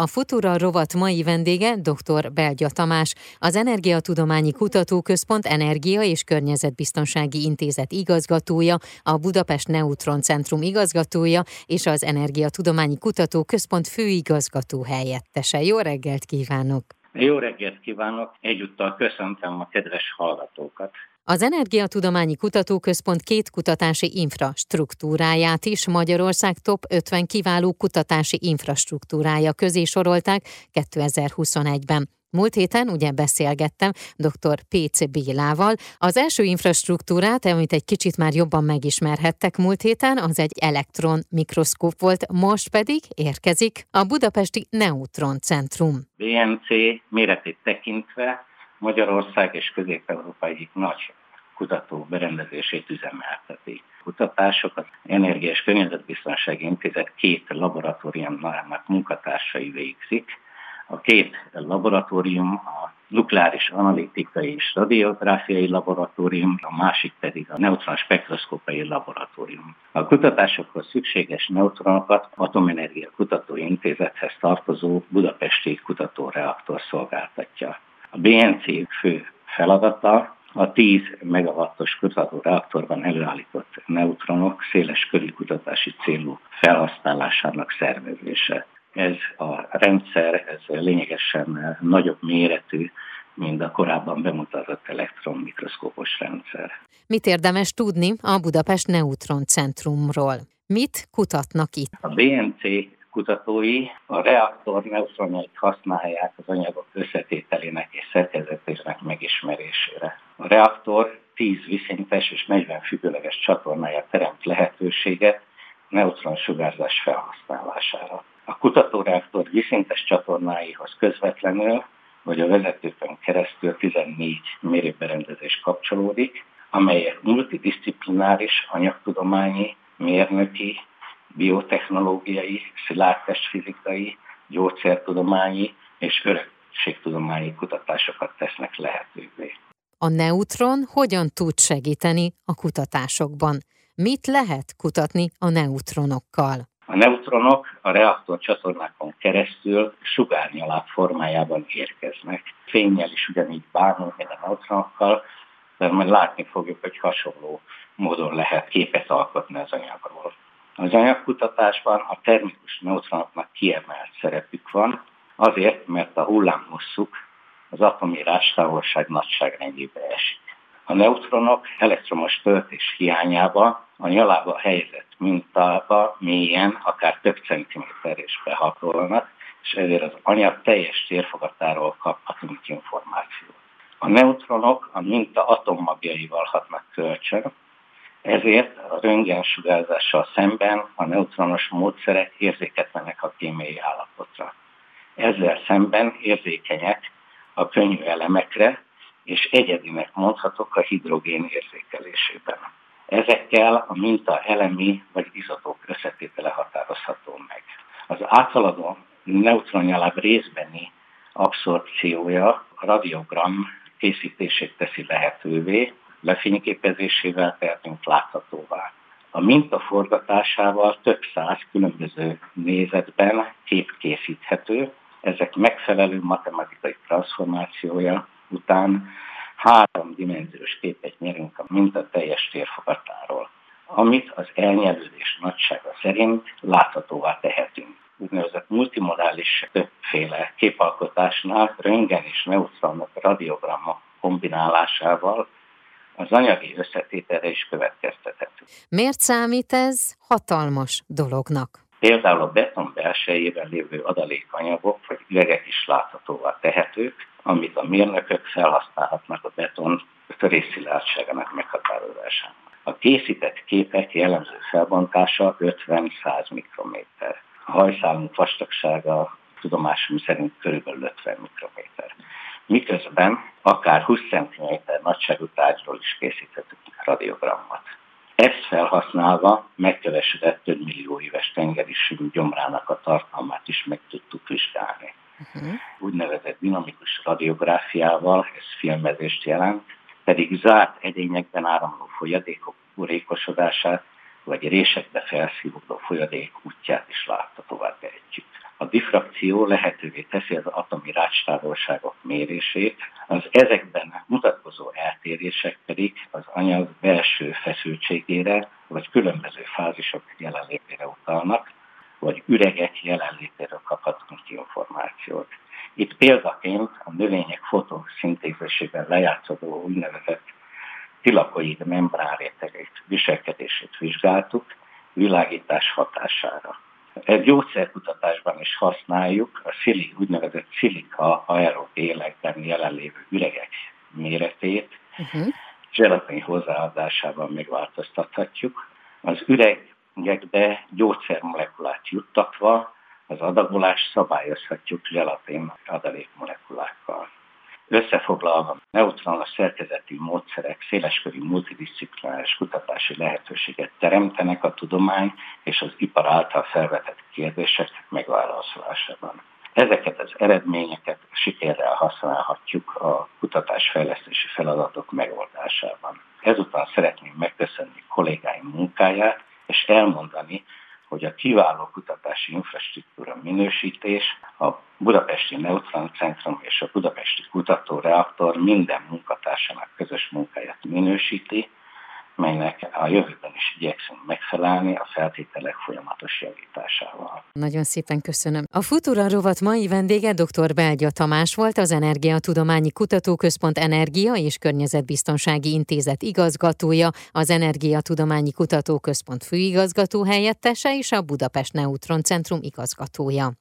A Futura rovat mai vendége dr. Belgya Tamás, az Energiatudományi Kutatóközpont Energia és Környezetbiztonsági Intézet igazgatója, a Budapest Neutron Centrum igazgatója és az Energiatudományi Kutatóközpont főigazgató helyettese. Jó reggelt kívánok! Jó reggelt kívánok! Egyúttal köszöntöm a kedves hallgatókat! Az Energiatudományi Kutatóközpont két kutatási infrastruktúráját is Magyarország top 50 kiváló kutatási infrastruktúrája közé sorolták 2021-ben. Múlt héten ugye beszélgettem dr. P.C. Bélával. Az első infrastruktúrát, amit egy kicsit már jobban megismerhettek múlt héten, az egy elektron mikroszkóp volt, most pedig érkezik a Budapesti Neutron Centrum. BNC méretét tekintve Magyarország és Közép-Európa egyik nagy kutató berendezését üzemelteti. Kutatások az Energia és Környezetbiztonsági Intézet két laboratóriumának munkatársai végzik. A két laboratórium a nukleáris analitikai és radiográfiai laboratórium, a másik pedig a neutron spektroszkópai laboratórium. A kutatásokhoz szükséges neutronokat Atomenergia Kutatóintézethez tartozó budapesti kutatóreaktor szolgáltatja. A BNC fő feladata a 10 megawattos kutató reaktorban előállított neutronok széles körű kutatási célú felhasználásának szervezése. Ez a rendszer ez lényegesen nagyobb méretű, mint a korábban bemutatott elektronmikroszkópos rendszer. Mit érdemes tudni a Budapest Neutron Centrumról? Mit kutatnak itt? A BNC kutatói a reaktor neutronjait használják az anyagok összetételének és szerkezetének megismerésére. A reaktor 10 viszintes és 40 függőleges csatornája teremt lehetőséget neutron sugárzás felhasználására. A kutatóreaktor viszintes csatornáihoz közvetlenül vagy a vezetőkön keresztül 14 mérőberendezés kapcsolódik, amelyek multidisciplináris, anyagtudományi, mérnöki, biotechnológiai, szilárdtestfizikai, gyógyszertudományi és örökségtudományi kutatásokat tesznek lehetővé. A neutron hogyan tud segíteni a kutatásokban? Mit lehet kutatni a neutronokkal? A neutronok a reaktor csatornákon keresztül sugárnyalák formájában érkeznek. Fényjel is ugyanígy bánunk, mint a neutronokkal, de majd látni fogjuk, hogy hasonló módon lehet képet alkotni az anyagról. Az anyagkutatásban a termikus neutronoknak kiemelt szerepük van, azért, mert a hullámhosszuk az atomírás távolság nagyságrendjébe esik. A neutronok elektromos töltés hiányában a nyalába helyezett mintába mélyen, akár több centiméter is behatolnak, és ezért az anyag teljes térfogatáról kaphatunk információt. A neutronok a minta atommagjaival hatnak kölcsön, ezért a röntgensugárzással szemben a neutronos módszerek érzéketlenek a kémiai állapotra. Ezzel szemben érzékenyek a könnyű elemekre, és egyedinek mondhatok a hidrogén érzékelésében. Ezekkel a minta elemi vagy izotók összetétele határozható meg. Az áthaladó neutronjaláb részbeni abszorpciója a radiogram készítését teszi lehetővé, lefényképezésével tehetünk láthatóvá. A minta forgatásával több száz különböző nézetben kép készíthető, ezek megfelelő matematikai transformációja után háromdimenziós képet nyerünk a minta teljes térfogatáról, amit az elnyelődés nagysága szerint láthatóvá tehetünk. Úgynevezett multimodális többféle képalkotásnál röntgen és neutronok radiogramma kombinálásával az anyagi összetételre is következtethető. Miért számít ez hatalmas dolognak? Például a beton belsejében lévő adalékanyagok vagy üvegek is láthatóvá tehetők, amit a mérnökök felhasználhatnak a beton törésszilárdságának meghatározásán. A készített képek jellemző felbontása 50-100 mikrométer. A hajszálunk vastagsága tudomásom szerint körülbelül 50 mikrométer miközben akár 20 cm nagyságú tárgyról is készíthetünk radiogrammat. Ezt felhasználva megkevesedett több millió éves tengeri gyomrának a tartalmát is meg tudtuk vizsgálni. Uh-huh. Úgynevezett dinamikus radiográfiával, ez filmezést jelent, pedig zárt edényekben áramló folyadékok burékosodását, vagy résekbe felszívódó folyadék útját is láthatóvá tehetjük. A diffrakció lehetővé teszi az atomi rácstávolságok mérését, az ezekben mutatkozó eltérések pedig az anyag belső feszültségére vagy különböző fázisok jelenlétére utalnak, vagy üregek jelenlétéről kaphatunk információt. Itt példaként a növények fotoszintézisében lejátszódó úgynevezett tilakoid membránrétegét viselkedését vizsgáltuk világítás hatására. Gyógyszerkutatásban is használjuk a szilik, úgynevezett szilika aerogélekben jelenlévő üregek méretét, uh-huh. zselatin hozzáadásában megváltoztathatjuk. Az üregekbe gyógyszermolekulát juttatva az adagolást szabályozhatjuk zselatin adalékmolekulákkal. Összefoglalva, neutronos szerkezeti módszerek széleskörű multidisciplináris kutatási lehetőséget teremtenek a tudomány és az ipar által felvetett kérdések megválaszolásában. Ezeket az eredményeket sikerrel használhatjuk a kutatásfejlesztési feladatok megoldásában. Ezután szeretném megköszönni kollégáim munkáját, és elmondani, hogy a kiváló kutatási infrastruktúra minősítés, a Budapesti Neutron Centrum és a Budapesti Kutatóreaktor minden munkatársának közös munkáját minősíti, melynek a jövőben is igyekszünk megfelelni a feltételek folyamatos javításával. Nagyon szépen köszönöm. A Futura rovat mai vendége dr. Belgya Tamás volt, az Energiatudományi Kutatóközpont Energia és Környezetbiztonsági Intézet igazgatója, az Energiatudományi Kutatóközpont főigazgató helyettese és a Budapest Neutron Centrum igazgatója.